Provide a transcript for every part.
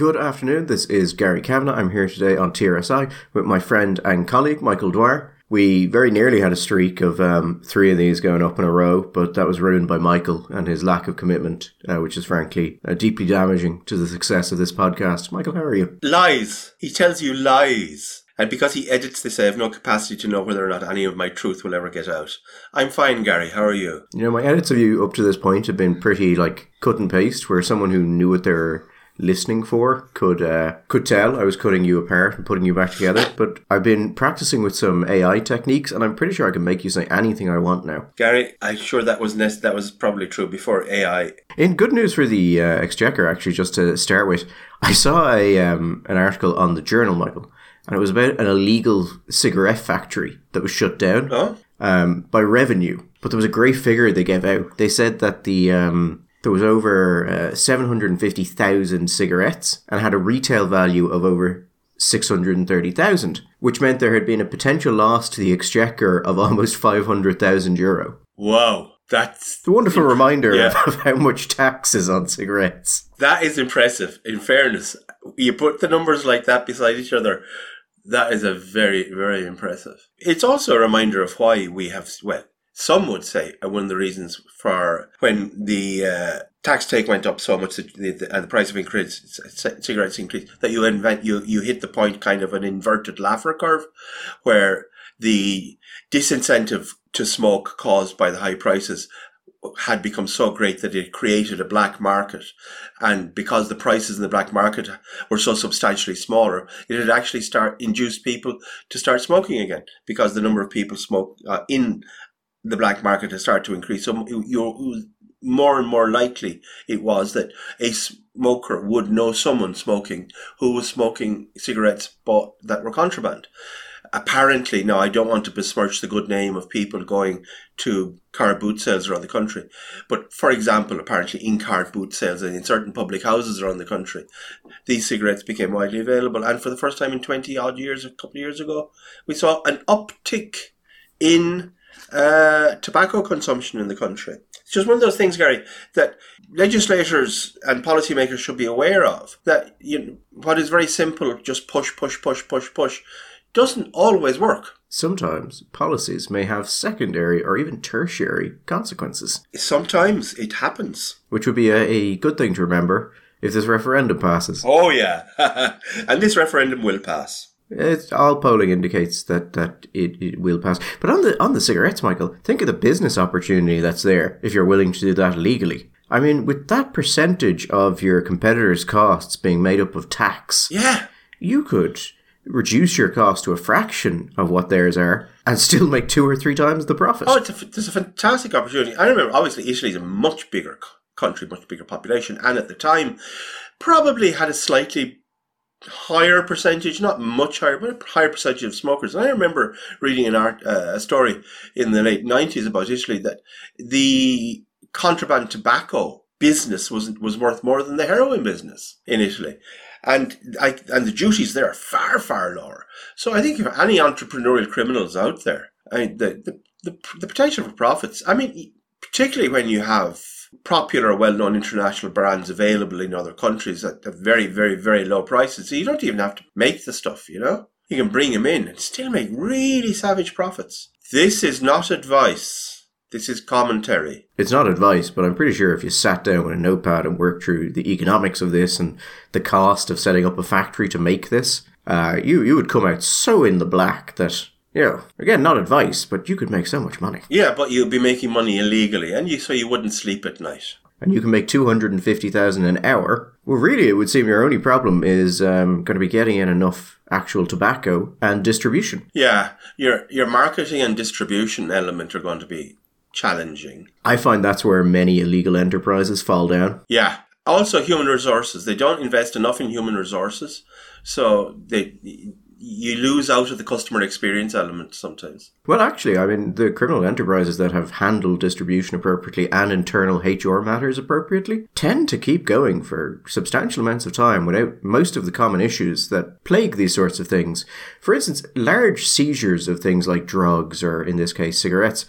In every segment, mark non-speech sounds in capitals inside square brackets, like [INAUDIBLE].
Good afternoon. This is Gary Kavanagh. I'm here today on TRSI with my friend and colleague Michael Dwyer. We very nearly had a streak of um, three of these going up in a row, but that was ruined by Michael and his lack of commitment, uh, which is frankly uh, deeply damaging to the success of this podcast. Michael, how are you? Lies. He tells you lies. And because he edits this, I have no capacity to know whether or not any of my truth will ever get out. I'm fine, Gary. How are you? You know, my edits of you up to this point have been pretty like cut and paste, where someone who knew what they're listening for could uh, could tell I was cutting you apart and putting you back together. But I've been practicing with some AI techniques, and I'm pretty sure I can make you say anything I want now. Gary, I'm sure that was nec- that was probably true before AI. In good news for the uh, Exchequer, actually, just to start with, I saw a um, an article on the Journal, Michael, and it was about an illegal cigarette factory that was shut down Oh, um, by revenue. But there was a great figure they gave out. They said that the um, there was over uh, 750,000 cigarettes and had a retail value of over 630,000, which meant there had been a potential loss to the exchequer of almost 500,000 euro. wow. That's a wonderful reminder Yeah. of, [LAUGHS] of how much tax is on cigarettes. that is impressive. In fairness, you put the numbers like that beside each other. That is a very, very impressive. It's also a reminder of why we have, well, some would say, uh, one of the reasons for when the uh, tax take went up so much that the, the, and the price of increase, c- cigarettes increased, that you invent, you, you hit the point kind of an inverted Laffer curve where the disincentive to smoke caused by the high prices had become so great that it created a black market. And because the prices in the black market were so substantially smaller, it had actually start induced people to start smoking again because the number of people smoke uh, in the black market has started to increase. So you- you're more and more likely it was that a smoker would know someone smoking who was smoking cigarettes bought that were contraband. Apparently, now I don't want to besmirch the good name of people going to car boot sales around the country, but for example, apparently in car boot sales and in certain public houses around the country, these cigarettes became widely available. And for the first time in 20 odd years, a couple of years ago, we saw an uptick in uh, tobacco consumption in the country. It's just one of those things, Gary, that legislators and policymakers should be aware of. That you know, what is very simple, just push, push, push, push, push, doesn't always work. Sometimes policies may have secondary or even tertiary consequences, Sometimes it happens. which would be a, a good thing to remember if this referendum passes. Oh yeah, [LAUGHS] and this referendum will pass. It's, all polling indicates that, that it, it will pass. But on the on the cigarettes, Michael, think of the business opportunity that's there if you're willing to do that legally. I mean, with that percentage of your competitors' costs being made up of tax, Yeah, you could reduce your cost to a fraction of what theirs are and still make two or three times the profit. Oh, it's a, it's a fantastic opportunity. I remember, obviously, Italy's a much bigger country, much bigger population, and at the time, probably had a slightly higher percentage, not much higher, but a higher percentage of smokers. And I remember reading an art, uh, a story in the late nineties about Italy that the contraband tobacco business was was worth more than the heroin business in Italy. And I, and the duties there are far, far lower. So I think if any entrepreneurial criminals out there, I mean, the, the, the, the potential for profits, I mean, particularly when you have popular, well-known international brands available in other countries at at very, very, very low prices. So you don't even have to make the stuff, you know? You can bring them in and still make really savage profits. This is not advice. This is commentary. It's not advice, but I'm pretty sure if you sat down with a notepad and worked through the economics of this and the cost of setting up a factory to make this, uh, you you would come out so in the black that know again not advice, but you could make so much money, Yeah, but you'd be making money illegally, and you so you wouldn't sleep at night. and you can make two hundred and fifty thousand an hour. Well, really, it would seem your only problem is um, going to be getting in enough actual tobacco and distribution. Yeah, your your marketing and distribution element are going to be challenging. I find that's where many illegal enterprises fall down. Yeah. Also, human resources. They don't invest enough in human resources, so they you lose out of the customer experience element sometimes. Well, actually, I mean, the criminal enterprises that have handled distribution appropriately and internal HR matters appropriately tend to keep going for substantial amounts of time without most of the common issues that plague these sorts of things. For instance, large seizures of things like drugs, or in this case, cigarettes,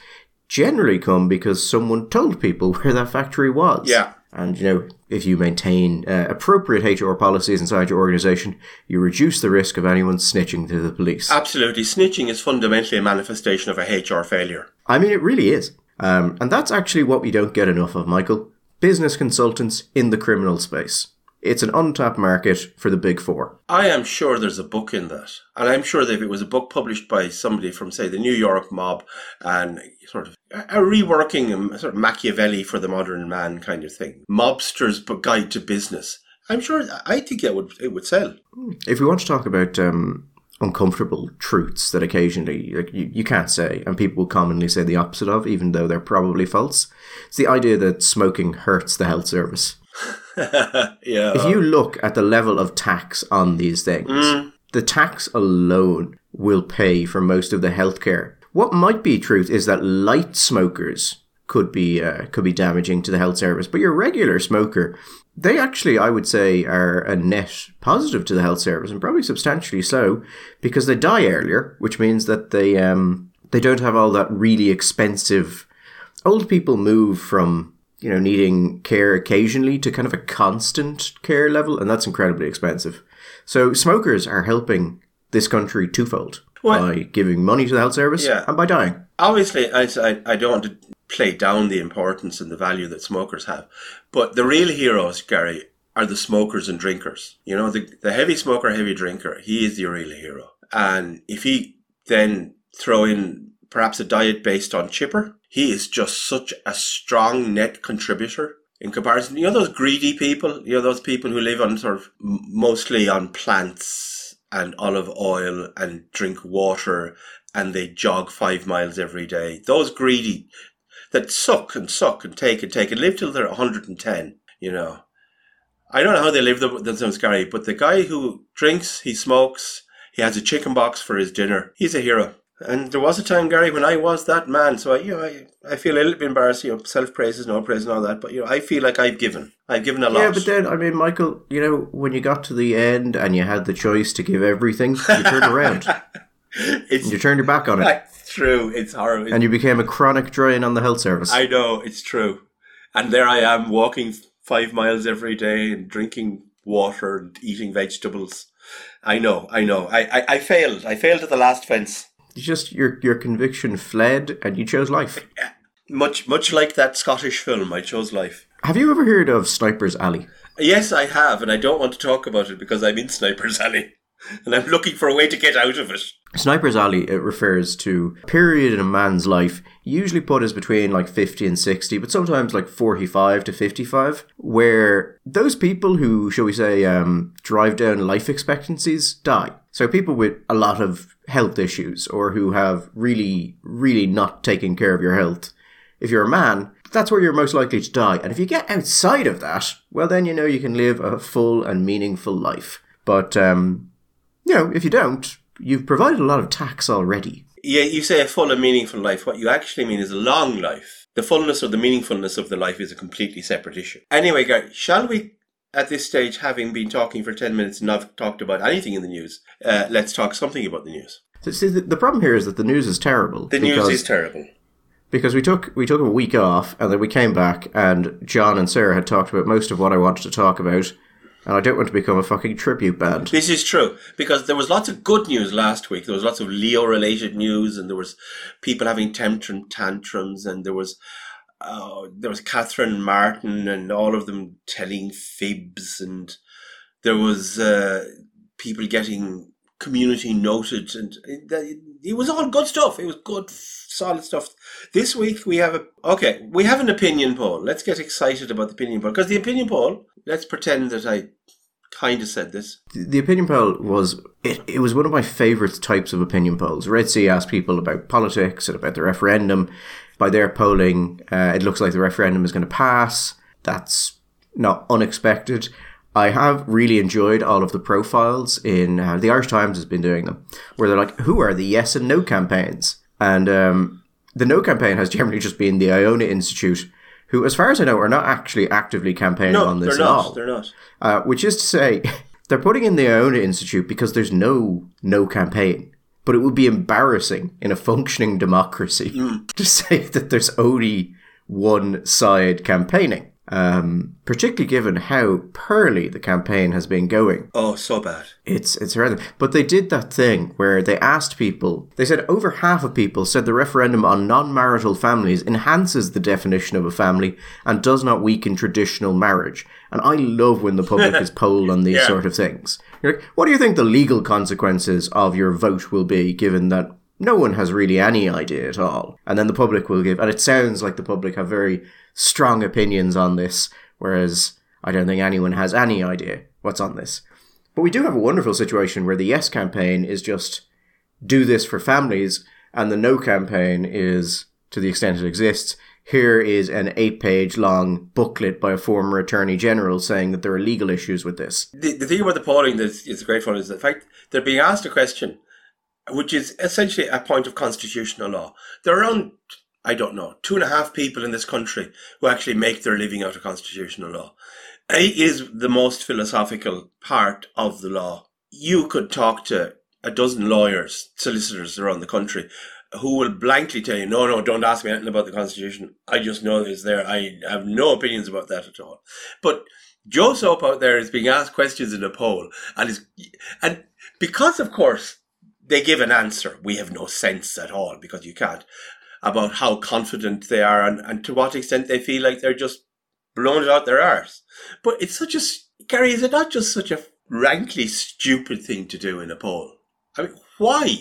generally come because someone told people [LAUGHS] where that factory was. Yeah. And, you know, if you maintain uh, appropriate HR policies inside your organization, you reduce the risk of anyone snitching to the police. Absolutely. Snitching is fundamentally a manifestation of a HR failure. I mean, it really is. Um, and that's actually what we don't get enough of, Michael. Business consultants in the criminal space. It's an untapped market for the big four. I am sure there's a book in that. And I'm sure that if it was a book published by somebody from, say, the New York mob and sort of a reworking, um, sort of Machiavelli for the modern man kind of thing, mobster's guide to business, I'm sure, I think it would, it would sell. If we want to talk about um, uncomfortable truths that occasionally like, you, you can't say, and people will commonly say the opposite of, even though they're probably false, it's the idea that smoking hurts the health service. [LAUGHS] yeah. If you look at the level of tax on these things, Mm. the tax alone will pay for most of the healthcare. What might be truth is that light smokers could be uh, could be damaging to the health service, but your regular smoker, they actually, I would say, are a net positive to the health service, and probably substantially so, because they die earlier, which means that they um, they don't have all that really expensive. Old people move from you know needing care occasionally to kind of a constant care level, and that's incredibly expensive. So smokers are helping this country twofold by giving money to the health service Yeah. and by dying. Obviously, I, I, I don't want to play down the importance and the value that smokers have, but the real heroes, Gary, are the smokers and drinkers. You know, the, the heavy smoker, heavy drinker, he is the real hero. And if he then throw in perhaps a diet based on chipper, he is just such a strong net contributor in comparison. You know, those greedy people, you know, those people who live on sort of mostly on plants and olive oil and drink water and they jog five miles every day. Those greedy that suck and suck and take and take and live till they're 110, you know. I don't know how they live them- themselves, Gary, but the guy who drinks, he smokes, he has a chicken box for his dinner, he's a hero. And there was a time, Gary, when I was that man. So I, you know, I, I feel a little bit embarrassed. You know, self praise is no praise and all that. But you know, I feel like I've given. I've given a lot. Yeah, but then I mean, Michael, you know, when you got to the end and you had the choice to give everything, you turned around. [LAUGHS] it's You turned your back on it, true. It's horrible. and you became a chronic drain on the health service. I know it's true. And there I am walking five miles every day and drinking water and eating vegetables. I know, I know. I, I, I failed. I failed at the last fence. Just your your conviction fled, and you chose life. Much much like that Scottish film, I chose life. Have you ever heard of Sniper's Alley? Yes, I have, and I don't want to talk about it because I'm in Sniper's Alley. [LAUGHS] And I'm looking for a way to get out of it. Sniper's Alley it refers to a period in a man's life, usually put as between like 50 and 60, but sometimes like 45 to 55, where those people who, shall we say, um, drive down life expectancies die. So people with a lot of health issues or who have really, really not taken care of your health. If you're a man, that's where you're most likely to die. And if you get outside of that, well, then you know you can live a full and meaningful life. But, um, you know, if you don't, you've provided a lot of tax already. Yeah, you say a full and meaningful life. What you actually mean is a long life. The fullness or the meaningfulness of the life is a completely separate issue. Anyway, Gary, shall we, at this stage, having been talking for 10 minutes and not talked about anything in the news, uh, let's talk something about the news. So, see, the, the problem here is that the news is terrible. The news is terrible. because we took we took a week off and then we came back and John and Sarah had talked about most of what I wanted to talk about, and I don't want to become a fucking tribute band. This is true because there was lots of good news last week. There was lots of Leo related news, and there was people having tantrum tantrums, and there was uh, there was Catherine Martin and all of them telling fibs, and there was uh, people getting community noted, and it, it was all good stuff. It was good, solid stuff. This week we have a okay. We have an opinion poll. Let's get excited about the opinion poll because the opinion poll. Let's pretend that I kind of said this. The opinion poll was it, it was one of my favourite types of opinion polls. Red C asked people about politics and about the referendum. By their polling, uh, it looks like the referendum is going to pass. That's not unexpected. I have really enjoyed all of the profiles in uh, the Irish Times has been doing them, where they're like, "Who are the yes and no campaigns?" And um, the no campaign has generally just been the Iona Institute, who, as far as I know, are not actually actively campaigning No, on this they're at not. all. They're not. Uh, which is to say, [LAUGHS] they're putting in the Iona Institute because there's no no campaign. But it would be embarrassing in a functioning democracy hmm. [LAUGHS] to say that there's only one side campaigning. Um, particularly given how poorly the campaign has been going. Oh, so bad. It's it's horrendous. But they did that thing where they asked people. They said over half of people said the referendum on non-marital families enhances the definition of a family and does not weaken traditional marriage. And I love when the public is [LAUGHS] polled on these Yeah. sort of things. Like, what do you think the legal consequences of your vote will be, given that no one has really any idea at all? And then the public will give, and it sounds like the public have very strong opinions on this, whereas I don't think anyone has any idea what's on this. But we do have a wonderful situation where the yes campaign is just do this for families, and the no campaign is, to the extent it exists, here is an eight page long booklet by a former attorney general saying that there are legal issues with this. The, the thing about the polling that is, great fun is the fact they're being asked a question, which is essentially a point of constitutional law. There are around, I don't know, two and a half people in this country who actually make their living out of constitutional law. It is the most philosophical part of the law. You could talk to a dozen lawyers, solicitors around the country who will blankly tell you, no, no, don't ask me anything about the Constitution. I just know it's there. I have no opinions about that at all. But Joe Soap out there is being asked questions in a poll, and is and because of course they give an answer, we have no sense at all because you can't about how confident they are and, and to what extent they feel like they're just blown it out their arse. But it's such a, Gary, is it not just such a rankly stupid thing to do in a poll? I mean, why?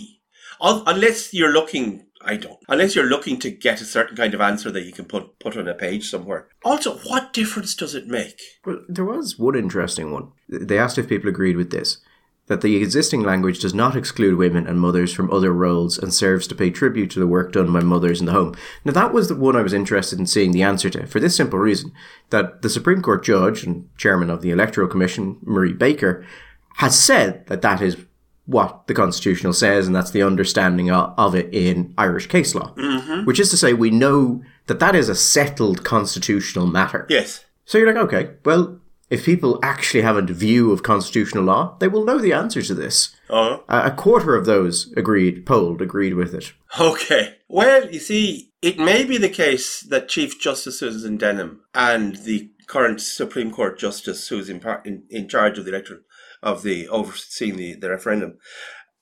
Unless you're looking, I don't. Unless you're looking to get a certain kind of answer that you can put put on a page somewhere. Also, what difference does it make? Well, there was one interesting one. They asked if people agreed with this that the existing language does not exclude women and mothers from other roles and serves to pay tribute to the work done by mothers in the home. Now, that was the one I was interested in seeing the answer to, for this simple reason that the Supreme Court judge and chairman of the Electoral Commission, Marie Baker, has said that that is what the Constitutional says, and that's the understanding of, of it in Irish case law. Mm-hmm. Which is to say, we know that that is a settled constitutional matter. Yes. So you're like, okay, well, if people actually have a view of constitutional law, they will know the answer to this. Oh. A a quarter of those agreed, polled, agreed with it. Okay. Well, you see, it may be the case that Chief Justice Susan Denham and the current Supreme Court Justice, who's in, par- in, in charge of the electoral, of the overseeing the, the referendum,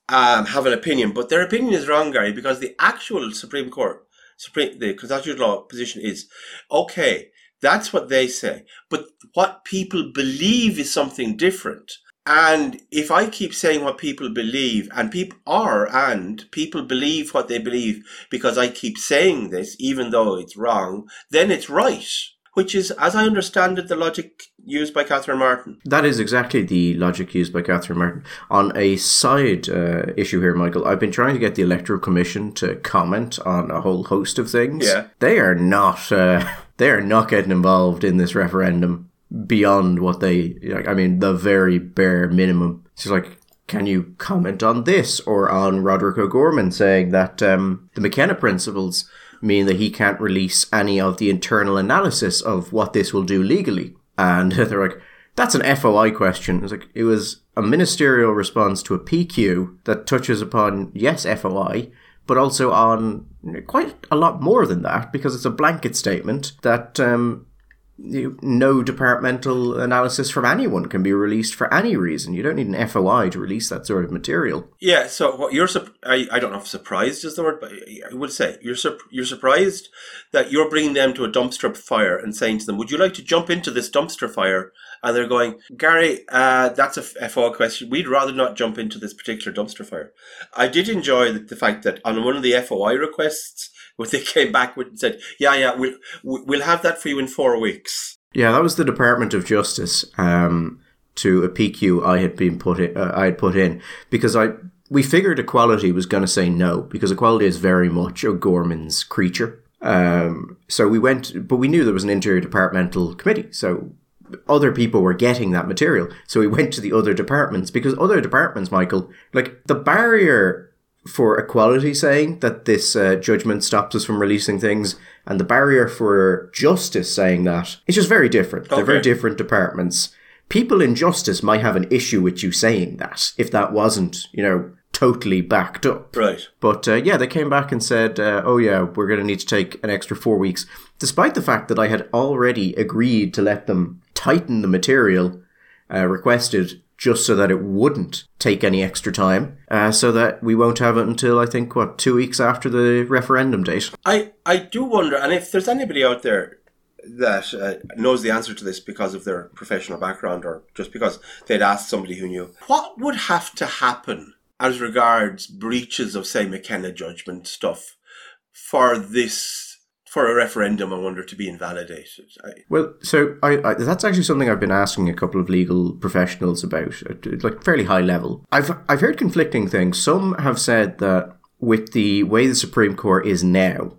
um, have an opinion, but their opinion is wrong, Gary, because the actual Supreme Court, Supreme, the constitutional law position is, okay, that's what they say, but what people believe is something different. And if I keep saying what people believe, and people are, and people believe what they believe because I keep saying this, even though it's wrong, then it's right. Which is, as I understand it, the logic used by Catherine Martin. That is exactly the logic used by Catherine Martin. On a side uh, issue here, Michael, I've been trying to get the Electoral Commission to comment on a whole host of things. Yeah. They are not. Uh, they are not getting involved in this referendum beyond what they. Like, I mean, the very bare minimum. It's just like. Can you comment on this or on Roderick O'Gorman saying that um, the McKenna principles mean that he can't release any of the internal analysis of what this will do legally? And [LAUGHS] they're like, that's an FOI question. It was like it was a ministerial response to a PQ that touches upon yes FOI, but also on quite a lot more than that because it's a blanket statement that um, no departmental analysis from anyone can be released for any reason. You don't need an FOI to release that sort of material. Yeah, so what you're, I, I don't know if surprised is the word, but I would say you're you're surprised that you're bringing them to a dumpster fire and saying to them, "Would you like to jump into this dumpster fire?" And they're going, "Gary, uh, that's a FO question. We'd rather not jump into this particular dumpster fire." I did enjoy the, the fact that on one of the FOI requests, when they [LAUGHS] came back with and said, "Yeah, yeah, we'll we'll have that for you in four weeks." Yeah, that was the Department of Justice um, to a PQ I had been put in, uh, I had put in because I we figured equality was going to say no because equality is very much O'Gorman's creature. Um, so we went, but we knew there was an interdepartmental committee, so other people were getting that material. So we went to the other departments because other departments, Michael, like the barrier for equality saying that this uh, judgment stops us from releasing things and the barrier for justice saying that it's just very different. They're very different departments. People in justice might have an issue with you saying that if that wasn't, you know, totally backed up. Right. But uh, yeah, they came back and said, uh, "Oh yeah, we're going to need to take an extra four weeks," despite the fact that I had already agreed to let them tighten the material uh, requested just so that it wouldn't take any extra time, uh, so that we won't have it until I think what two weeks after the referendum date. I, I do wonder, and if there's anybody out there that uh, knows the answer to this because of their professional background or just because they'd asked somebody who knew, what would have to happen as regards breaches of, say, McKenna judgment stuff for this for a referendum, I wonder, to be invalidated. I, Well, so I, I that's actually something I've been asking a couple of legal professionals about, at, like fairly high level. I've I've heard conflicting things. Some have said that with the way the Supreme Court is now,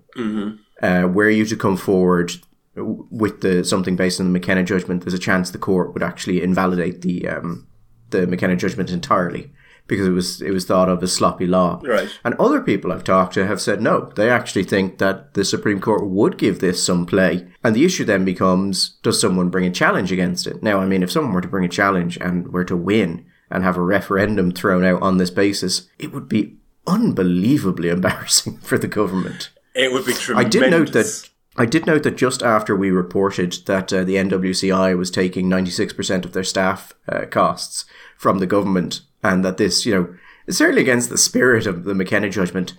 uh, were you to come forward with the something based on the McKenna judgment, there's a chance the court would actually invalidate the um, the McKenna judgment entirely because it was it was thought of as sloppy law. Right. And other people I've talked to have said no. They actually think that the Supreme Court would give this some play. And the issue then becomes does someone bring a challenge against it? Now, I mean, if someone were to bring a challenge and were to win and have a referendum thrown out on this basis, it would be unbelievably [LAUGHS] embarrassing for the government. it would be tremendous. I did note that. I did note that just after we reported that uh, the NWCI was taking 96% of their staff uh, costs from the government, and that this, you know, certainly against the spirit of the McKenna judgment,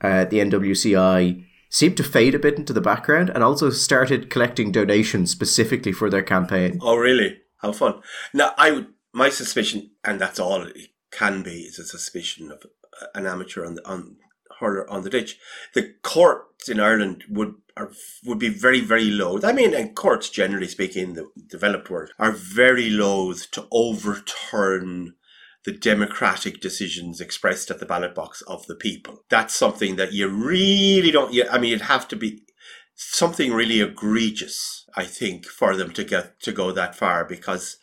uh, the NWCI seemed to fade a bit into the background and also started collecting donations specifically for their campaign. Oh, really? How fun! Now, I would. My suspicion, and that's all it can be, is a suspicion of an amateur on the on hurler on the ditch. The courts in Ireland would are would be very very loath. I mean, and courts generally speaking, in the developed world are very loath to overturn the democratic decisions expressed at the ballot box of the people. That's something that you really don't. You, I mean, it'd have to be something really egregious, I think, for them to get to go that far because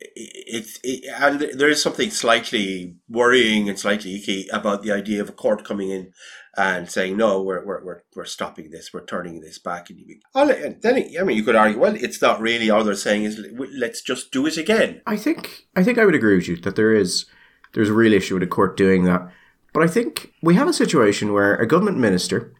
it's it, and there is something slightly worrying and slightly icky about the idea of a court coming in and saying no, we're we're we're, we're stopping this, we're turning this back, and you and then I mean you could argue, well, it's not really all they're saying is let's just do it again. I think I think I would agree with you that there is there's a real issue with a court doing that. But I think we have a situation where a government minister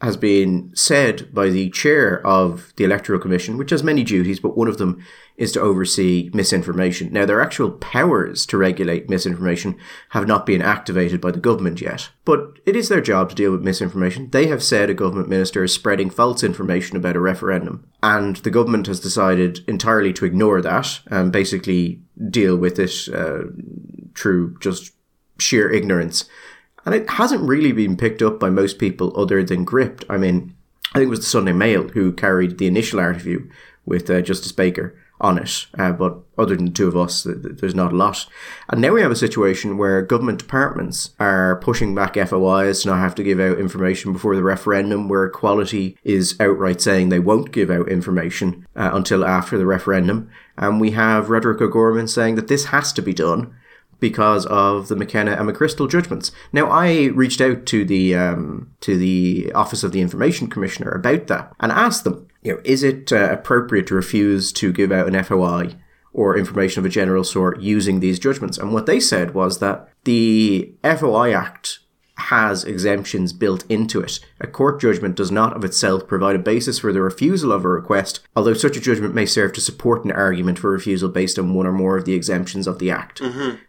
has been said by the chair of the Electoral Commission, which has many duties, but one of them is to oversee misinformation. Now, their actual powers to regulate misinformation have not been activated by the government yet, but it is their job to deal with misinformation. They have said a government minister is spreading false information about a referendum, and the government has decided entirely to ignore that and basically deal with it uh, through just sheer ignorance. And it hasn't really been picked up by most people other than Gript. I mean, I think it was the Sunday Mail who carried the initial interview with uh, Justice Baker on it. Uh, but other than the two of us, there's not a lot. And now we have a situation where government departments are pushing back FOIs to not have to give out information before the referendum, where Equality is outright saying they won't give out information uh, until after the referendum. And we have Roderick O'Gorman saying that this has to be done because of the McKenna and McCrystal judgments. Now, I reached out to the um, to the Office of the Information Commissioner about that and asked them, you know, is it uh, appropriate to refuse to give out an FOI or information of a general sort using these judgments? And what they said was that the FOI Act has exemptions built into it. A court judgment does not of itself provide a basis for the refusal of a request, although such a judgment may serve to support an argument for refusal based on one or more of the exemptions of the Act.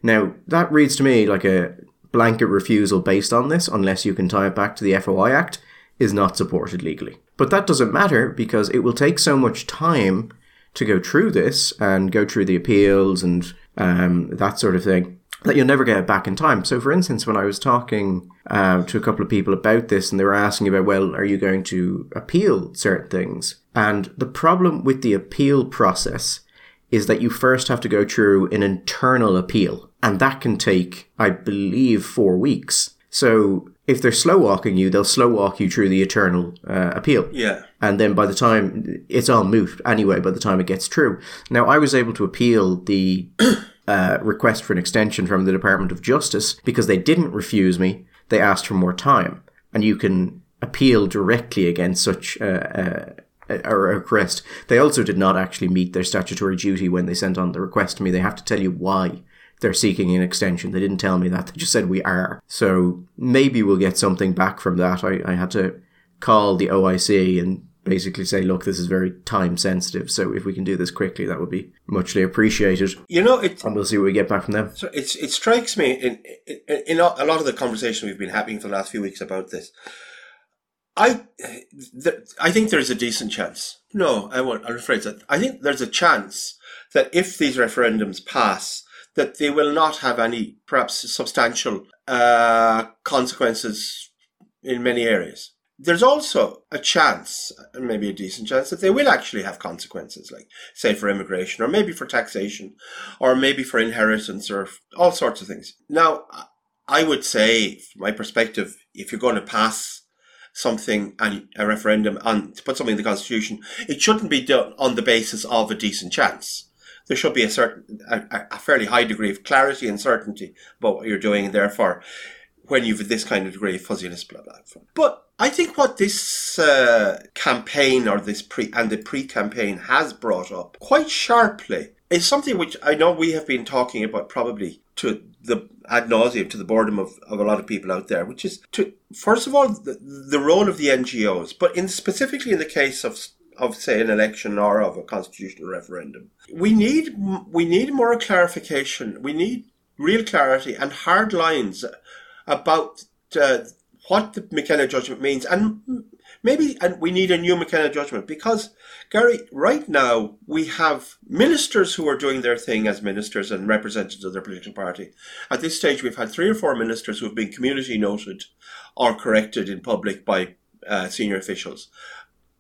Now, that reads to me like a blanket refusal based on this, unless you can tie it back to the FOI Act, is not supported legally. But that doesn't matter because it will take so much time to go through this and go through the appeals and um, that sort of thing that you'll never get it back in time. So, for instance, when I was talking uh, to a couple of people about this and they were asking about, well, are you going to appeal certain things? And the problem with the appeal process is that you first have to go through an internal appeal, and that can take, I believe, four weeks. So, if they're slow walking you, they'll slow walk you through the eternal uh, appeal. Yeah. And then by the time it's all moot anyway, by the time it gets through. Now, I was able to appeal the uh, request for an extension from the Department of Justice because they didn't refuse me. They asked for more time. And you can appeal directly against such uh, uh, a request. They also did not actually meet their statutory duty when they sent on the request to me. They have to tell you why they're seeking an extension. They didn't tell me that. They just said we are. So maybe we'll get something back from that. I, I had to call the OIC and basically say, look, this is very time sensitive. So if we can do this quickly, that would be muchly appreciated. You know, it, And we'll see what we get back from them. So it's, it strikes me in, in, in a lot of the conversation we've been having for the last few weeks about this. I, th- I think there's a decent chance. No, I won't. I'll rephrase that. I think there's a chance that if these referendums pass, that they will not have any perhaps substantial uh, consequences in many areas. There's also a chance, maybe a decent chance, that they will actually have consequences, like say for immigration, or maybe for taxation, or maybe for inheritance, or all sorts of things. Now, I would say, from my perspective, if you're going to pass something and a referendum and to put something in the constitution, it shouldn't be done on the basis of a decent chance. There should be a certain, a, a fairly high degree of clarity and certainty about what you're doing, therefore, when you've this kind of degree of fuzziness, blah blah. blah. But I think what this uh, campaign or this pre and the pre-campaign has brought up quite sharply is something which I know we have been talking about probably to the ad nauseum to the boredom of, of a lot of people out there, which is to first of all the, the role of the NGOs, but in specifically in the case of of say an election or of a constitutional referendum, we need we need more clarification. We need real clarity and hard lines about uh, what the McKenna judgment means, and maybe and we need a new McKenna judgment because Gary, right now we have ministers who are doing their thing as ministers and representatives of their political party. At this stage, we've had three or four ministers who have been community noted or corrected in public by uh, senior officials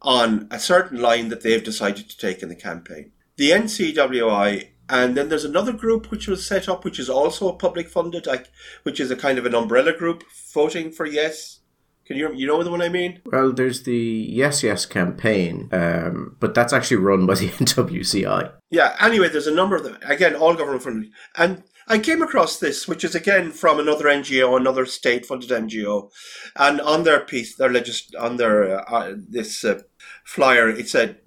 on a certain line that they've decided to take in the campaign. The NCWI and then there's another group which was set up, which is also public funded, like which is a kind of an umbrella group voting for yes. Can you you know the one I mean? Well, there's the Yes Yes campaign, um, but that's actually run by the [LAUGHS] NWCI. Yeah. Anyway, there's a number of them. Again, all government funded, and I came across this, which is again from another NGO, another state-funded NGO, and on their piece, their legis- on their uh, uh, this uh, flyer, it said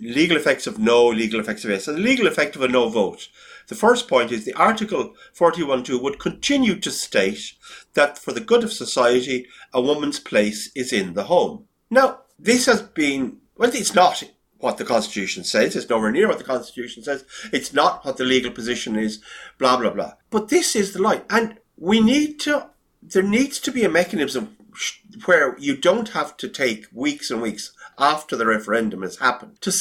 legal effects of no, legal effects of yes. And the legal effect of a no vote. The first point is the Article 41.2 would continue to state that for the good of society, a woman's place is in the home. Now, this has been, well, it's not what the Constitution says. It's nowhere near what the Constitution says. It's not what the legal position is, blah, blah, blah. But this is the line. And we need to, there needs to be a mechanism where you don't have to take weeks and weeks after the referendum has happened to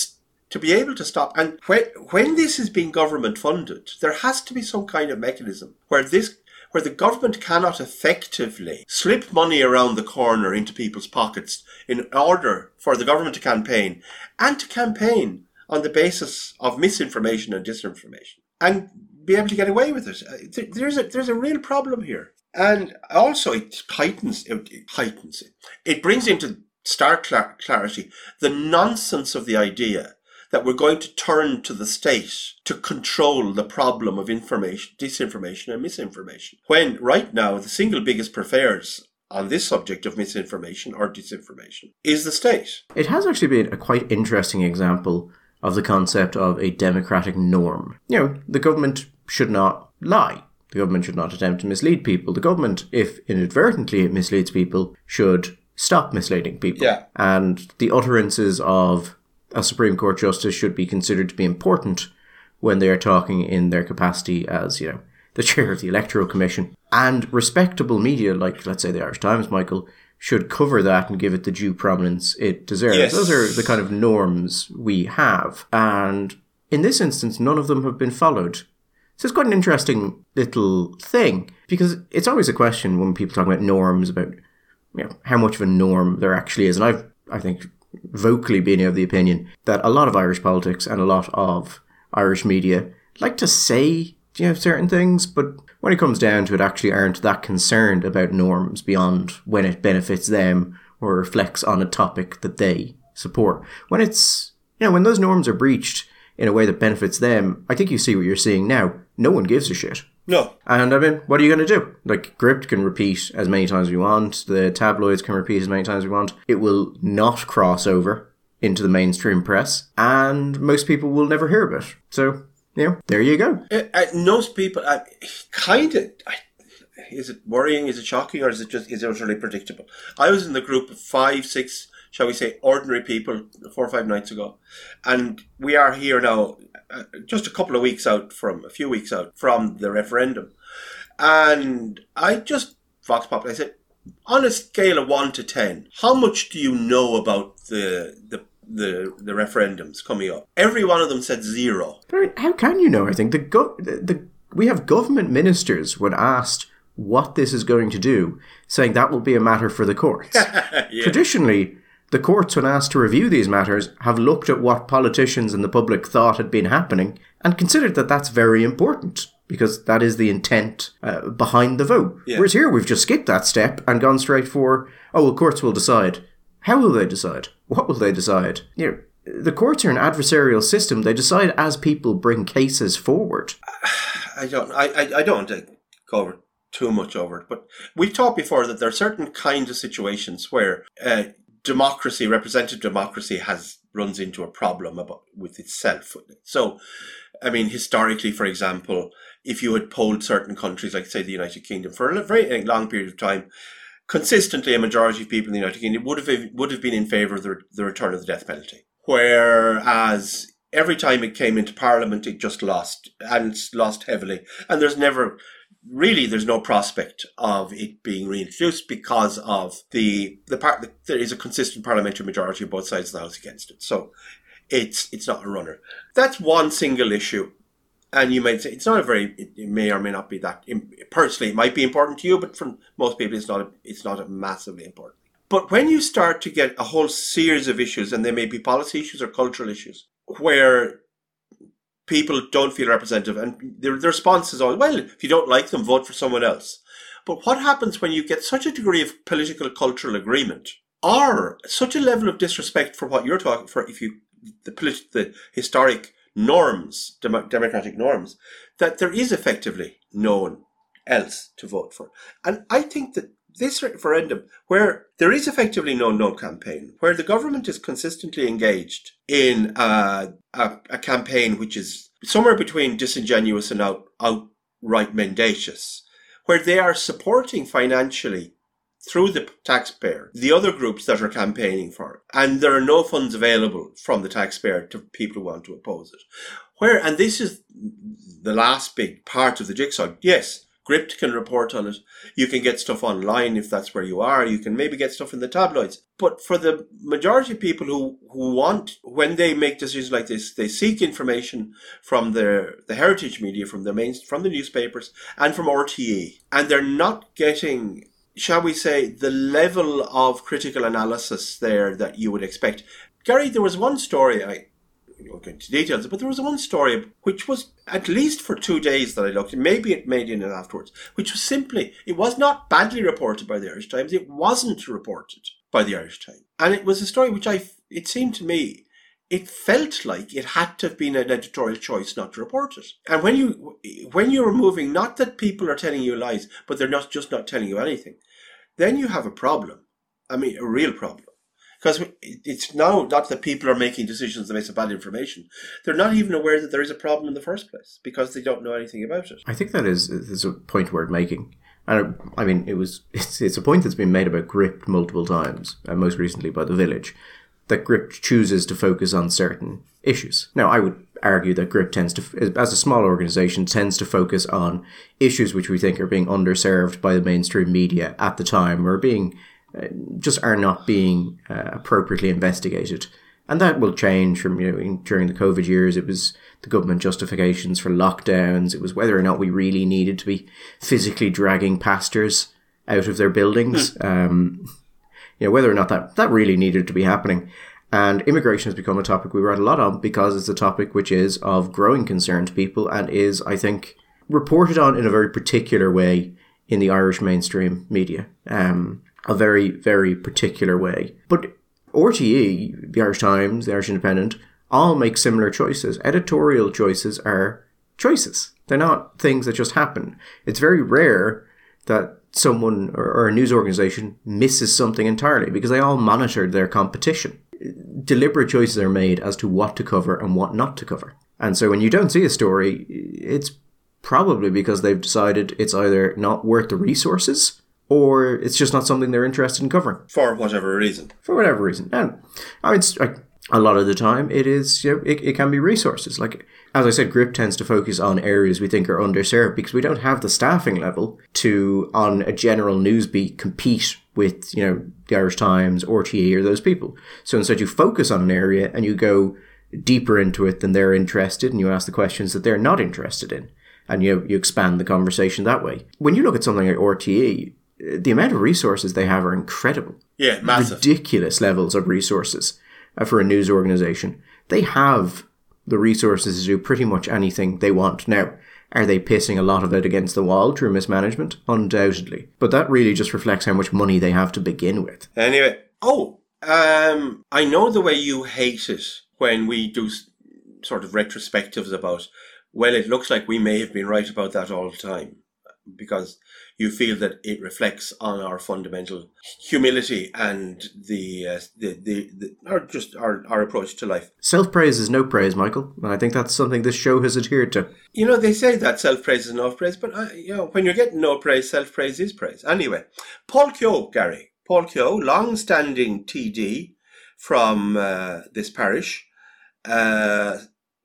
to be able to stop. And when when this is being government funded, there has to be some kind of mechanism where this where the government cannot effectively slip money around the corner into people's pockets in order for the government to campaign and to campaign on the basis of misinformation and disinformation and be able to get away with it. Uh, there's a there's a real problem here. And also it heightens it heightens it. It brings into stark clarity the nonsense of the idea that we're going to turn to the state to control the problem of information, disinformation and misinformation. When right now the single biggest purveyors on this subject of misinformation or disinformation is the state. It has actually been a quite interesting example of the concept of a democratic norm. You know, the government should not lie. The government should not attempt to mislead people. The government, if inadvertently it misleads people, should stop misleading people. Yeah. And the utterances of a Supreme Court justice should be considered to be important when they are talking in their capacity as, you know, the chair of the Electoral Commission. And respectable media, like let's say the Irish Times, Michael, should cover that and give it the due prominence it deserves. Yes. Those are the kind of norms we have. And in this instance, none of them have been followed. So it's quite an interesting little thing because it's always a question when people talk about norms about you know, how much of a norm there actually is. And I've, I think, vocally been of the opinion that a lot of Irish politics and a lot of Irish media like to say, you know, certain things, but when it comes down to it, actually aren't that concerned about norms beyond when it benefits them or reflects on a topic that they support. When it's, you know, when those norms are breached in a way that benefits them, I think you see what you're seeing now. No one gives a shit. No. And I mean, what are you going to do? Like, Gript can repeat as many times as we want. The tabloids can repeat as many times as we want. It will not cross over into the mainstream press, and most people will never hear of it. So Yeah, there you go. Uh, uh, most people, uh, kind of. Is it worrying? Is it shocking, or is it just is it utterly predictable? I was in the group of five, six, shall we say, ordinary people four or five nights ago, and we are here now, uh, just a couple of weeks out from a few weeks out from the referendum, and I just vox pop. I said, on a scale of one to ten, how much do you know about the the the the referendums coming up? Every one of them said zero. How can you know? I think the go- the, the we have government ministers when asked what this is going to do, saying that will be a matter for the courts. [LAUGHS] yeah. Traditionally, the courts, when asked to review these matters, have looked at what politicians and the public thought had been happening and considered that that's very important because that is the intent uh, behind the vote. Yeah. Whereas here, we've just skipped that step and gone straight for, oh, well, courts will decide. How will they decide? What will they decide? You know, the courts are an adversarial system. They decide as people bring cases forward. [SIGHS] I don't. I. I, I don't go over too much over it, but we've talked before that there are certain kinds of situations where uh, democracy, representative democracy, has runs into a problem about with itself. So, I mean, historically, for example, if you had polled certain countries, like say the United Kingdom, for a very long period of time, consistently a majority of people in the United Kingdom would have would have been in favour of the, the return of the death penalty, whereas every time it came into Parliament, it just lost and lost heavily, and there's never really there's no prospect of it being reintroduced because of the the part there is a consistent parliamentary majority of both sides of the house against it. So it's it's not a runner. That's one single issue. And you might say it's not a very, it may or may not be that personally. It might be important to you, but for most people, it's not. A, it's not a massively important. But when you start to get a whole series of issues, and they may be policy issues or cultural issues, where people don't feel representative. And the, the response is always, well, if you don't like them, vote for someone else. But what happens when you get such a degree of political cultural agreement or such a level of disrespect for what you're talking for, if you, the, polit- the historic norms, dem- democratic norms, that there is effectively no one else to vote for. And I think that this referendum, where there is effectively no no campaign, where the government is consistently engaged in uh, a, a, campaign which is somewhere between disingenuous and out, outright mendacious, where they are supporting financially through the taxpayer the other groups that are campaigning for it, and there are no funds available from the taxpayer to people who want to oppose it. Where and this is the last big part of the jigsaw. Yes, Gript can report on it. You can get stuff online if that's where you are. You can maybe get stuff in the tabloids. But for the majority of people who, who want, when they make decisions like this, they seek information from their, the heritage media, from the main, from the newspapers and from RTE. And they're not getting shall we say, the level of critical analysis there that you would expect. Gary, there was one story I go into details, but there was one story which was at least for two days that I looked. Maybe it made in it afterwards, which was simply it was not badly reported by the Irish Times. It wasn't reported by the Irish Times, and it was a story which I it seemed to me it felt like it had to have been an editorial choice not to report it. And when you when you're removing not that people are telling you lies, but they're not just not telling you anything, then you have a problem. I mean, a real problem because it's now not that people are making decisions based on bad information. They're not even aware that there is a problem in the first place because they don't know anything about it. I think that is is a point worth making. And I mean, it was [LAUGHS] it's, it's a point that's been made about Gript multiple times, and most recently by the Village, that Gript chooses to focus on certain issues. Now, I would argue that Gript tends to, as a small organization, tends to focus on issues which we think are being underserved by the mainstream media at the time, or being uh, just are not being uh, appropriately investigated. And that will change from, you know, during the COVID years, it was the government justifications for lockdowns. It was whether or not we really needed to be physically dragging pastors out of their buildings. Hmm. um, you know, whether or not that, that really needed to be happening. And immigration has become a topic we write a lot on because it's a topic which is of growing concern to people and is, I think, reported on in a very particular way in the Irish mainstream media. Um, a very, very particular way. But RTE, the Irish Times, the Irish Independent, all make similar choices. Editorial choices are choices. They're not things that just happen. It's very rare that someone or, a news organization misses something entirely because they all monitored their competition. Deliberate choices are made as to what to cover and what not to cover. And so when you don't see a story, it's probably because they've decided it's either not worth the resources or it's just not something they're interested in covering for whatever reason. For whatever reason, and I mean, like, a lot of the time, it is you know, it, it can be resources. Like as I said, Gript tends to focus on areas we think are underserved because we don't have the staffing level to, on a general news beat, compete with you know the Irish Times, or RTE, or those people. So instead, you focus on an area and you go deeper into it than they're interested, and you ask the questions that they're not interested in, and you you expand the conversation that way. When you look at something like RTE, the amount of resources they have are incredible. Yeah, massive. Ridiculous levels of resources uh, for a news organization. They have the resources to do pretty much anything they want. Now, are they pissing a lot of it against the wall through mismanagement? Undoubtedly. But that really just reflects how much money they have to begin with. Anyway, oh, um, I know the way you hate it when we do sort of retrospectives about, well, it looks like we may have been right about that all the time because you feel that it reflects on our fundamental humility and the uh, the, the, the or just our, our approach to life. Self praise is no praise, Michael, and I think that's something this show has adhered to. You know, they say that self praise is no praise, but uh, you know, when you're getting no praise, self praise is praise. Anyway, Paul Kehoe, Gary, Paul Kehoe, long-standing TD from uh, this parish. Uh,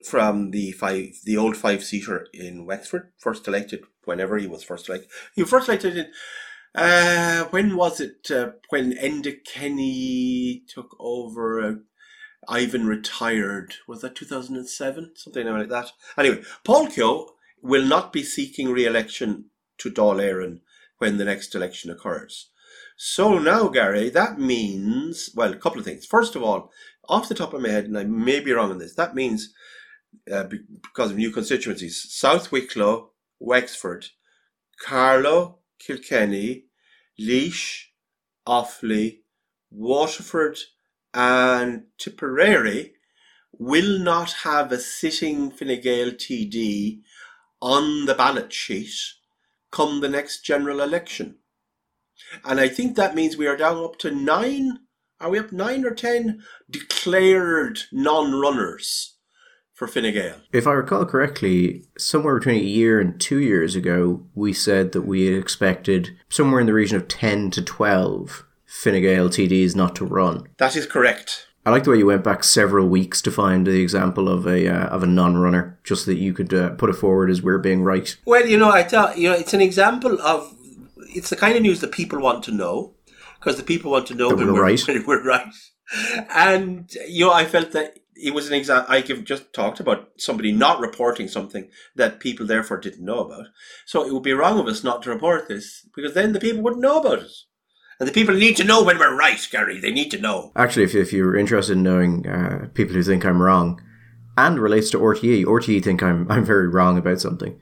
from the five, the old five seater in Wexford, first elected whenever he was first elected. He was first elected in, uh, when was it? Uh, when Enda Kenny took over, uh, Ivan retired. Was that 2007? Something like that. Anyway, Paul Kehoe will not be seeking re-election to Dáil Éireann when the next election occurs. So now, Gary, that means, well, a couple of things. First of all, off the top of my head, and I may be wrong on this, that means uh, because of new constituencies, South Wicklow, Wexford, Carlow, Kilkenny, Laois, Offaly, Waterford, and Tipperary will not have a sitting Fine Gael TD on the ballot sheet come the next general election. And I think that means we are down up to nine, are we up nine or ten declared non runners for Fine Gael. If I recall correctly, somewhere between a year and two years ago, we said that we expected somewhere in the region of 10 to 12 Fine Gael TDs not to run. That is correct. I like the way you went back several weeks to find the example of a uh, of a non-runner, just so that you could uh, put it forward as we're being right. Well, you know, I thought you know it's an example of it's the kind of news that people want to know because the people want to know that when we're, right. [LAUGHS] When we're right. And you know, I felt that it was an example. I give, just talked about somebody not reporting something that people therefore didn't know about. So it would be wrong of us not to report this because then the people wouldn't know about it. And the people need to know when we're right, Gary. They need to know. Actually, if, if you're interested in knowing uh, people who think I'm wrong, and relates to RTE, RTE think I'm I'm very wrong about something.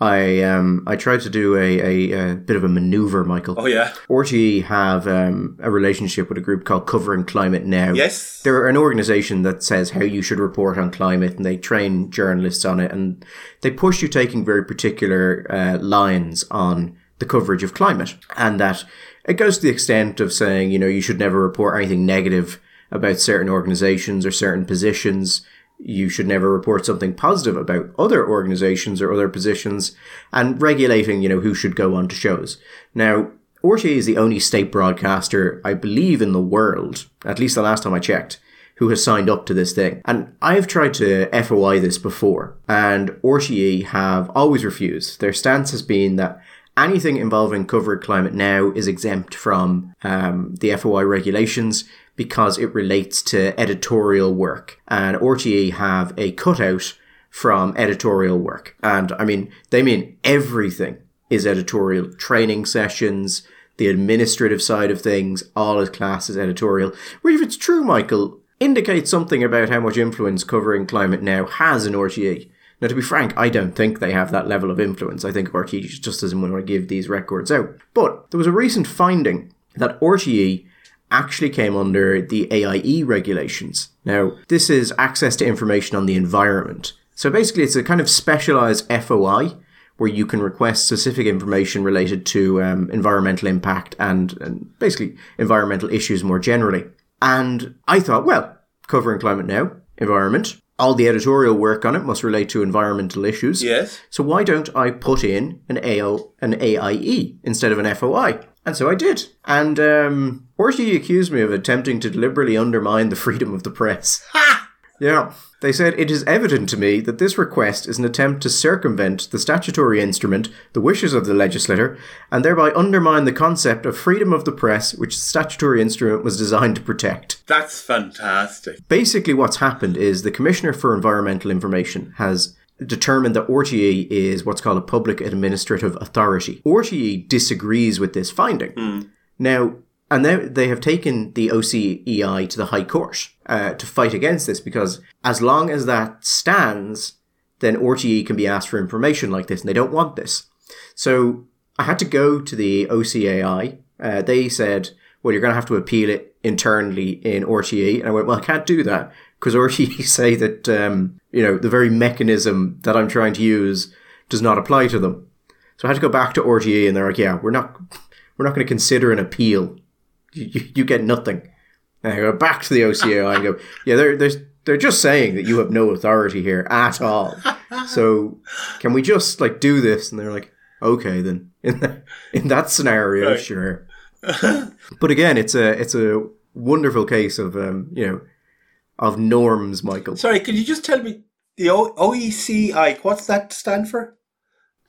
I um I tried to do a, a, a, bit of a maneuver, Michael. Oh yeah. RTE have um, a relationship with a group called Covering Climate Now. Yes. They're an organisation that says how you should report on climate, and they train journalists on it, and they push you taking very particular uh, lines on the coverage of climate, and that it goes to the extent of saying you know you should never report anything negative about certain organisations or certain positions you should never report something positive about other organizations or other positions and regulating, you know, who should go on to shows. Now, RTE is the only state broadcaster, I believe, in the world, at least the last time I checked, who has signed up to this thing. And I've tried to FOI this before, and RTE have always refused. Their stance has been that anything involving covered climate now is exempt from um, the FOI regulations because it relates to editorial work. And RTE have a cutout from editorial work. And I mean, they mean everything is editorial training sessions, the administrative side of things, all is classed as editorial. Which, if it's true, Michael, indicates something about how much influence covering climate now has in RTE. Now, to be frank, I don't think they have that level of influence. I think RTE just doesn't want to give these records out. But there was a recent finding that RTE actually came under the AIE regulations. Now, this is access to information on the environment. So basically, it's a kind of specialized FOI where you can request specific information related to um, environmental impact and, and basically environmental issues more generally. And I thought, well, covering climate now, environment, all the editorial work on it must relate to environmental issues. Yes. So why don't I put in an AO, an AIE instead of an FOI? And so I did. And um, RTE accused me of attempting to deliberately undermine the [LAUGHS] freedom of the press. Ha! Yeah. They said, It is evident to me that this request is an attempt to circumvent the statutory instrument, the wishes of the legislator, and thereby undermine the concept of freedom of the press, which the statutory instrument was designed to protect. That's fantastic. Basically, what's happened is the Commissioner for Environmental Information has determined that RTE is what's called a public administrative authority. RTE disagrees with this finding. Now, and now they have taken the OCEI to the High Court uh, to fight against this because as long as that stands, then RTE can be asked for information like this, and they don't want this. So I had to go to the OCAI. Uh, they said, well, you're going to have to appeal it internally in RTE. And I went, well, I can't do that because RTE [LAUGHS] say that, um, you know, the very mechanism that I'm trying to use does not apply to them. So I had to go back to RTE and they're like, yeah, we're not, we're not going to consider an appeal. You, you, you get nothing. And I go back to the OCAI and go, [LAUGHS] yeah, they're, they're, they're just saying that you have no authority here at all. So can we just like do this? And they're like, okay, then [LAUGHS] in that, in that scenario, Right. sure. [LAUGHS] But again, it's a it's a wonderful case of um, you know of norms, Michael. Sorry, could you just tell me the o- OECI? What's that stand for?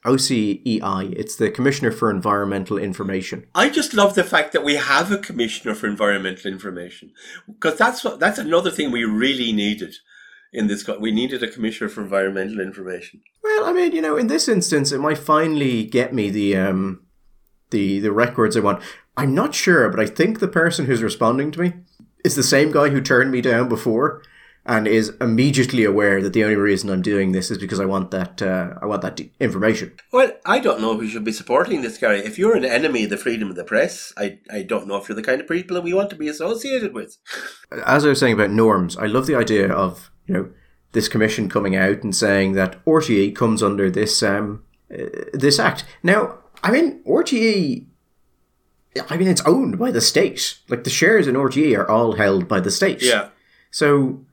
OCEI. It's the Commissioner for Environmental Information. I just love the fact that we have a commissioner for environmental information because that's what, that's another thing we really needed in this. We needed a commissioner for environmental information. Well, I mean, you know, in this instance, it might finally get me the um the the records I want. I'm not sure, but I think the person who's responding to me is the same guy who turned me down before. And is immediately aware that the only reason I'm doing this is because I want that uh, I want that d- information. Well, I don't know if we should be supporting this guy. If you're an enemy of the freedom of the press, I, I don't know if you're the kind of people that we want to be associated with. as I was saying about norms, I love the idea of you know this commission coming out and saying that RTE comes under this um uh, this act. Now, I mean RTE. I mean, it's owned by the state. Like the shares in RTE are all held by the state. Yeah. So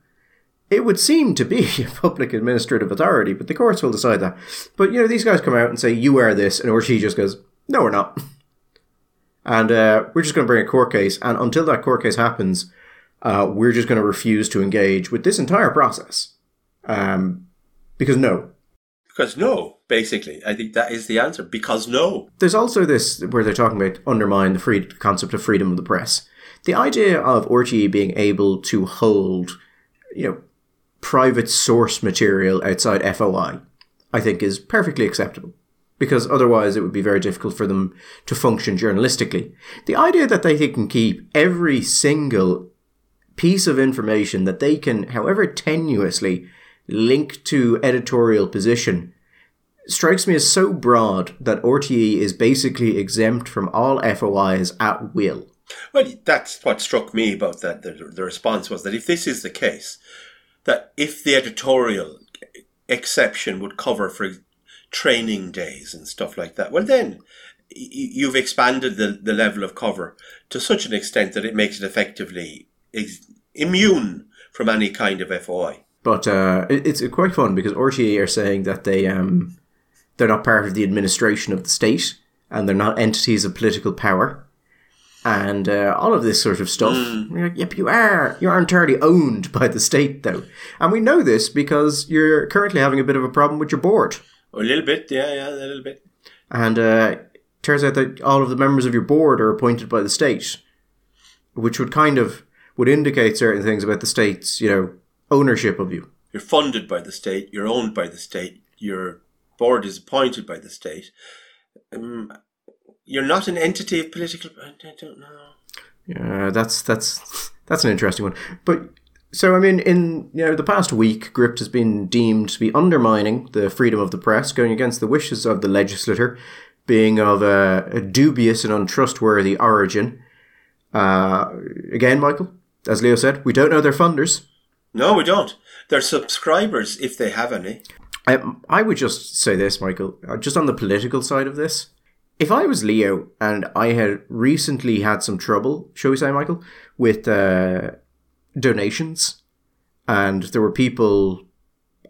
it would seem to be [LAUGHS] a public administrative authority, but the courts will decide that. But you know, these guys come out and say you are this, and RTE just goes, "No, we're not," [LAUGHS] and uh, we're just going to bring a court case. And until that court case happens, uh, we're just going to refuse to engage with this entire process, um, because no. Because no, basically, I think that is the answer. Because no. There's also this where they're talking about undermine the free concept of freedom of the press. The idea of RTE being able to hold, you know, private source material outside FOI, I think is perfectly acceptable. Because otherwise it would be very difficult for them to function journalistically. The idea that they can keep every single piece of information that they can, however tenuously, link to editorial position strikes me as so broad that RTE is basically exempt from all FOIs at will. Well, that's what struck me about that. The, the response was that if this is the case, that if the editorial exception would cover for training days and stuff like that, well, then you've expanded the, the level of cover to such an extent that it makes it effectively ex- immune from any kind of FOI. But uh, it- it's quite fun because RTE are saying that they um, they're not part of the administration of the state and they're not entities of political power. And uh, all of this sort of stuff. You're like, yep, you are. You are entirely owned by the state, though. And we know this because you're currently having a bit of a problem with your board. A little bit, yeah, yeah, a little bit. And uh, turns out that all of the members of your board are appointed by the state, which would kind of would indicate certain things about the state's, you know, ownership of you. You're funded by the state. You're owned by the state. Your board is appointed by the state. Um, you're not an entity of political. I don't know. Yeah, that's that's that's an interesting one. But so I mean, in you know the past week, Gript has been deemed to be undermining the freedom of the press, going against the wishes of the legislator, being of a, a dubious and untrustworthy origin. Uh, again, Michael, as Leo said, we don't know their funders. No, we don't. They're subscribers if they have any. I, I would just say this, Michael, uh, just on the political side of this. If I was Leo and I had recently had some trouble, shall we say, Michael, with uh, donations, and there were people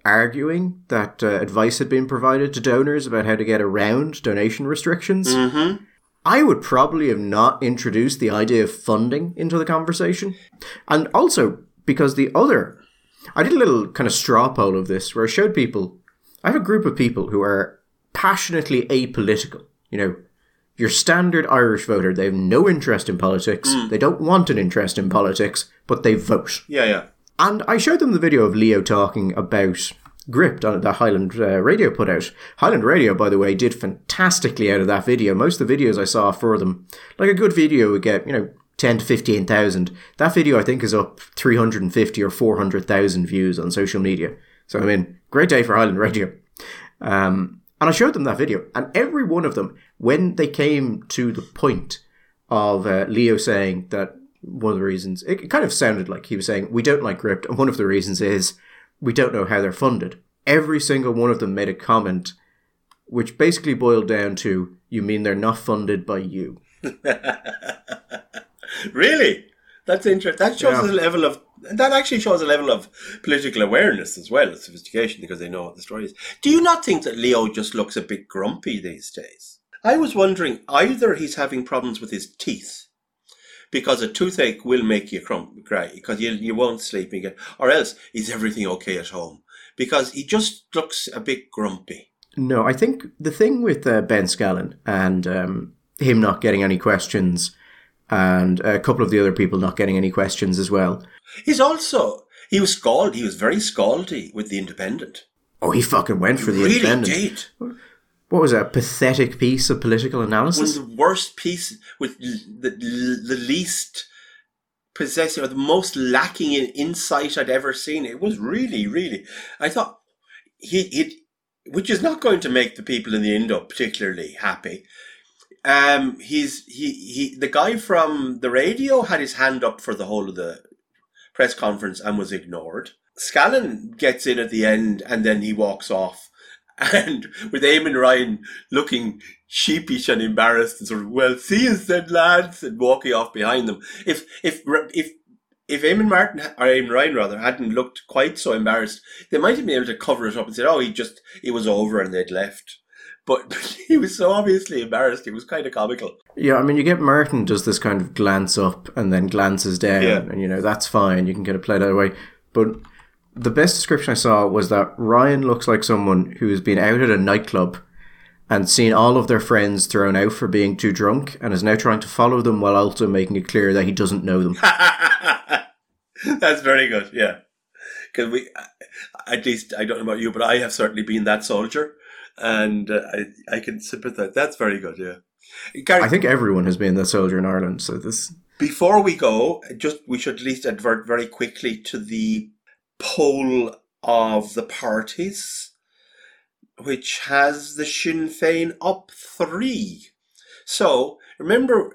arguing that uh, advice had been provided to donors about how to get around donation restrictions. Mm-hmm. I would probably have not introduced the idea of funding into the conversation. And also because the other, I did a little kind of straw poll of this where I showed people, I have a group of people who are passionately apolitical. You know, your standard Irish voter, they have no interest in politics. They don't want an interest in politics, but they vote. Yeah, yeah. And I showed them the video of Leo talking about Gript on that Highland uh, Radio put out. Highland Radio, by the way, did fantastically out of that video. Most of the videos I saw for them, like a good video would get, you know, 10 to 15,000. That video, I think, is up 350 or 400,000 views on social media. So, I mean, great day for Highland Radio. Um, and I showed them that video, and every one of them, when they came to the point of uh, Leo saying that one of the reasons, it kind of sounded like he was saying, we don't like Gript, and one of the reasons is we don't know how they're funded. Every single one of them made a comment which basically boiled down to, you mean they're not funded by you? [LAUGHS] really? That's interesting. That shows Yeah. a level of that actually shows a level of political awareness as well as sophistication because they know what the story is. Do you not think that Leo just looks a bit grumpy these days? I was wondering either he's having problems with his teeth because a toothache will make you crump cry because you you won't sleep again, or else is everything okay at home because he just looks a bit grumpy. No, I think the thing with uh, Ben Scallan and um, him not getting any questions, and a couple of the other people not getting any questions as well. He's also he was scald. He was very scaldy with the Independent. Oh, he fucking went for the really independent. did. What was that? Pathetic piece of political analysis. was the worst piece with the, the least possessing or the most lacking in insight I'd ever seen. It was really, really. I thought he it, which is not going to make the people in the Indo particularly happy. Um, he's he he the guy from the radio had his hand up for the whole of the press conference and was ignored. Scallan gets in at the end and then he walks off. [LAUGHS] And with Eamon Ryan looking sheepish and embarrassed and sort of, well, see you then, lads, and walking off behind them. If, if, if, if Eamon Martin, or Eamon Ryan rather, hadn't looked quite so embarrassed, they might have been able to cover it up and said, oh, he just, it was over and they'd left. But [LAUGHS] he was so obviously embarrassed, it was kind of comical. Yeah, I mean, you get Martin does this kind of glance up and then glances down, Yeah. and you know that's fine. You can get it played that way. But the best description I saw was that Ryan looks like someone who has been out at a nightclub and seen all of their friends thrown out for being too drunk, and is now trying to follow them while also making it clear that he doesn't know them. [LAUGHS] That's very good, yeah. Because we, at least, I don't know about you, but I have certainly been that soldier. And uh, I, I can sympathize. That's very good, yeah. Gary, I think everyone has been that soldier in Ireland. So this, Before we go, just we should at least advert very quickly to the poll of the parties, which has the Sinn Féin up three. So remember,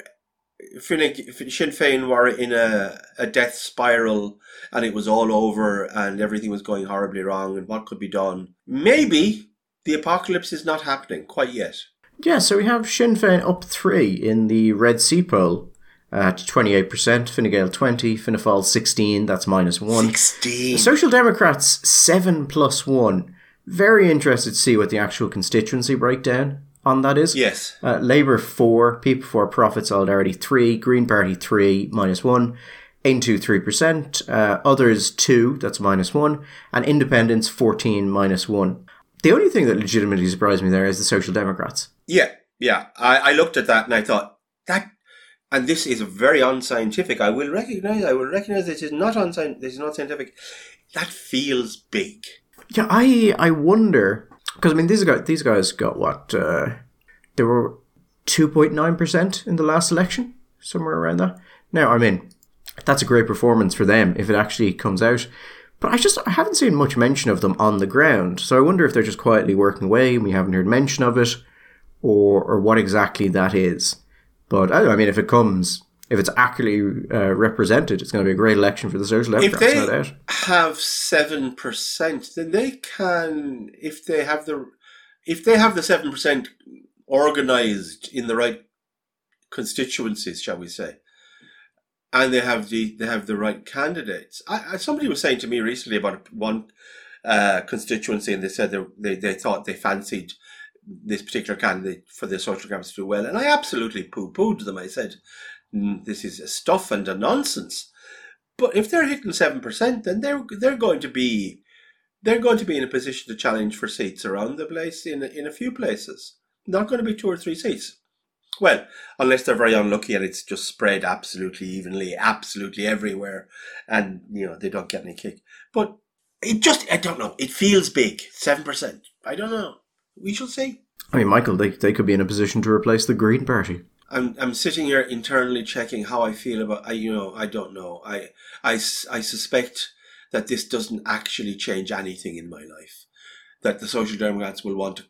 Sinn Féin were in a, a death spiral, and it was all over, and everything was going horribly wrong, and what could be done? Maybe the apocalypse is not happening quite yet. yeah. So we have Sinn Féin up three in the Red C poll at twenty eight percent. Fine Gael twenty, Fianna Fáil sixteen. That's minus one. Sixteen. The Social Democrats, 7 plus 1. Very interested to see what the actual constituency breakdown on that is. yes. Uh, Labour, 4. People for Profit Solidarity, 3. Green Party, 3, minus 1. Into 3%. Uh, others, 2, that's minus 1. And Independents, 14, minus 1. The only thing that legitimately surprised me there is the Social Democrats. Yeah, yeah. I, I looked at that and I thought that, and this is very unscientific. I will recognize. I will recognize this is not unscientific. This is not scientific. That feels big. Yeah, I I wonder because I mean these guys these guys got what uh, they were two point nine percent in the last election, somewhere around that. Now, I mean that's a great performance for them if it actually comes out. But I just I haven't seen much mention of them on the ground, so I wonder if they're just quietly working away and we haven't heard mention of it, or or what exactly that is. But I, know, I mean, if it comes, if it's accurately uh, represented, it's going to be a great election for the Social Democrats. If they no doubt. have seven percent, then they can. If they have the, if they have the seven percent organized in the right constituencies, shall we say, and they have the they have the right candidates. I, I, somebody was saying to me recently about one uh, constituency, and they said they, they they thought they fancied this particular candidate for the social democrats to do well, and I absolutely poo pooed them. I said, mm, "This is stuff and a nonsense." But if they're hitting seven percent, then they're they're going to be they're going to be in a position to challenge for seats around the place in in a few places. Not going to be two or three seats. Well, unless they're very unlucky and it's just spread absolutely evenly, absolutely everywhere, and you know they don't get any kick. But it just I don't know. It feels big, seven percent. I don't know. We shall see. I mean, Michael, they they could be in a position to replace the Green Party. I'm I'm sitting here internally checking how I feel about. I you know I don't know. I I I suspect that this doesn't actually change anything in my life. That the Social Democrats will want to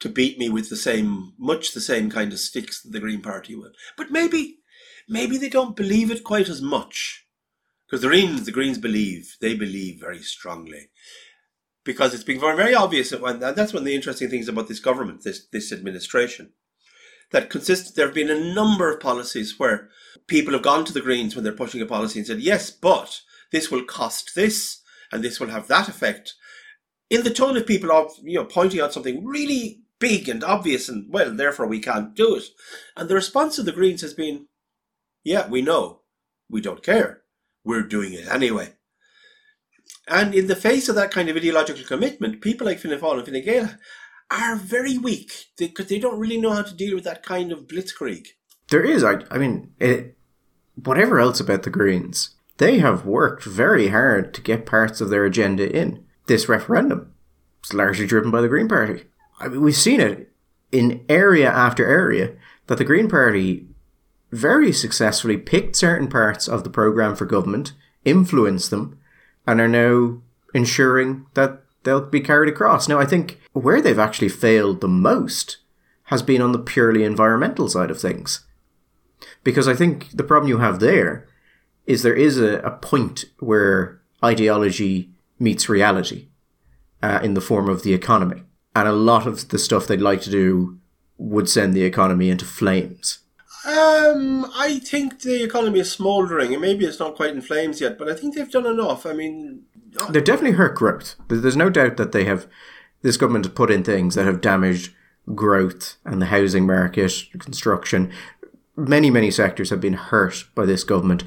to beat me with the same, much the same kind of sticks that the Green Party will. But maybe, maybe they don't believe it quite as much. Because the Greens, the Greens believe, they believe very strongly. Because it's been very, very obvious, and that's one of the interesting things about this government, this, this administration, that consists, there have been a number of policies where people have gone to the Greens when they're pushing a policy and said, yes, but this will cost this, and this will have that effect. In the tone of people of, you know, pointing out something really big and obvious and well therefore we can't do it. And the response of the greens has been yeah we know. We don't care. We're doing it anyway. And in the face of that kind of ideological commitment people like Fianna Fáil and Fine Gael are very weak. Because they, don't really know how to deal with that kind of blitzkrieg there is i, I mean it, whatever else about the greens they have worked very hard to get parts of their agenda in. This referendum it's largely driven by the green party I mean, we've seen it in area after area that the Green Party very successfully picked certain parts of the program for government, influenced them, and are now ensuring that they'll be carried across. Now, I think where they've actually failed the most has been on the purely environmental side of things. Because I think the problem you have there is there is a, a point where ideology meets reality uh, in the form of the economy and a lot of the stuff they'd like to do would send the economy into flames. Um, I think the economy is smouldering, and maybe it's not quite in flames yet, but I think they've done enough. I mean, uh, they've definitely hurt growth. There's no doubt that they have. This government has put in things that have damaged growth and the housing market, construction. Many, many sectors have been hurt by this government,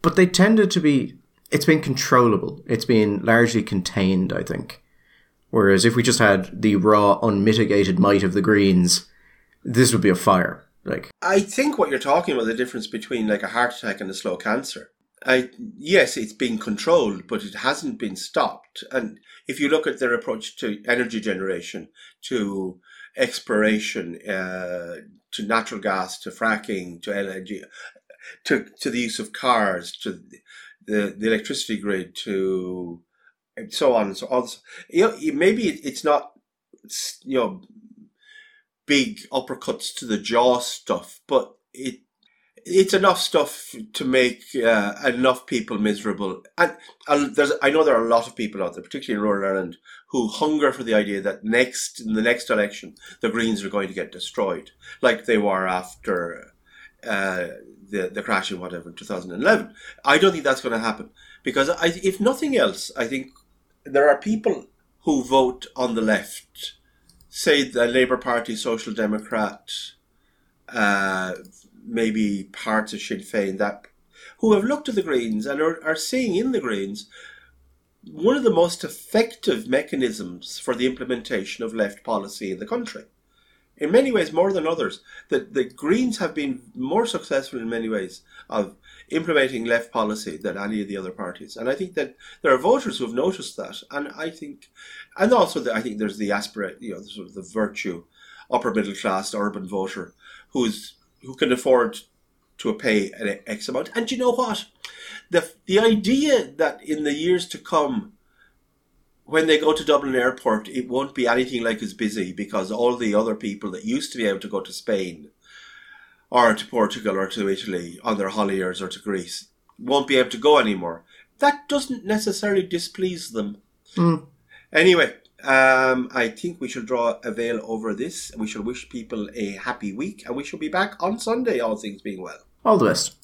but they tended to be. It's been controllable. It's been largely contained. I think. Whereas if we just had the raw, unmitigated might of the Greens, this would be a fire. Like I think what you're talking about the difference between like a heart attack and a slow cancer. I yes, it's been controlled, but it hasn't been stopped. And if you look at their approach to energy generation, to exploration, uh, to natural gas, to fracking, to LNG, to to the use of cars, to the the electricity grid, to and so on and so on. You know, maybe it's not, you know, big uppercuts to the jaw stuff, but it it's enough stuff to make uh, enough people miserable. And, and there's, I know there are a lot of people out there, particularly in rural Ireland, who hunger for the idea that next in the next election the Greens are going to get destroyed, like they were after uh, the the crash in whatever in 2011. I don't think that's going to happen because I, if nothing else, I think there are people who vote on the left, say the Labour Party, Social Democrat, uh, maybe parts of Sinn Féin, that who have looked at the Greens and are, are seeing in the Greens one of the most effective mechanisms for the implementation of left policy in the country. In many ways, more than others, the, the Greens have been more successful in many ways of implementing left policy than any of the other parties. And I think that there are voters who have noticed that. And I think, and also I think there's the aspirate, you know, the sort of the virtue, upper middle class urban voter who's who can afford to pay an X amount. And you know what? The the idea that in the years to come, when they go to Dublin Airport, it won't be anything like as busy because all the other people that used to be able to go to Spain or to Portugal or to Italy on their holidays or to Greece won't be able to go anymore. That doesn't necessarily displease them. Mm. Anyway, um, I think we shall draw a veil over this. We shall wish people a happy week and we shall be back on Sunday, all things being well. All the best.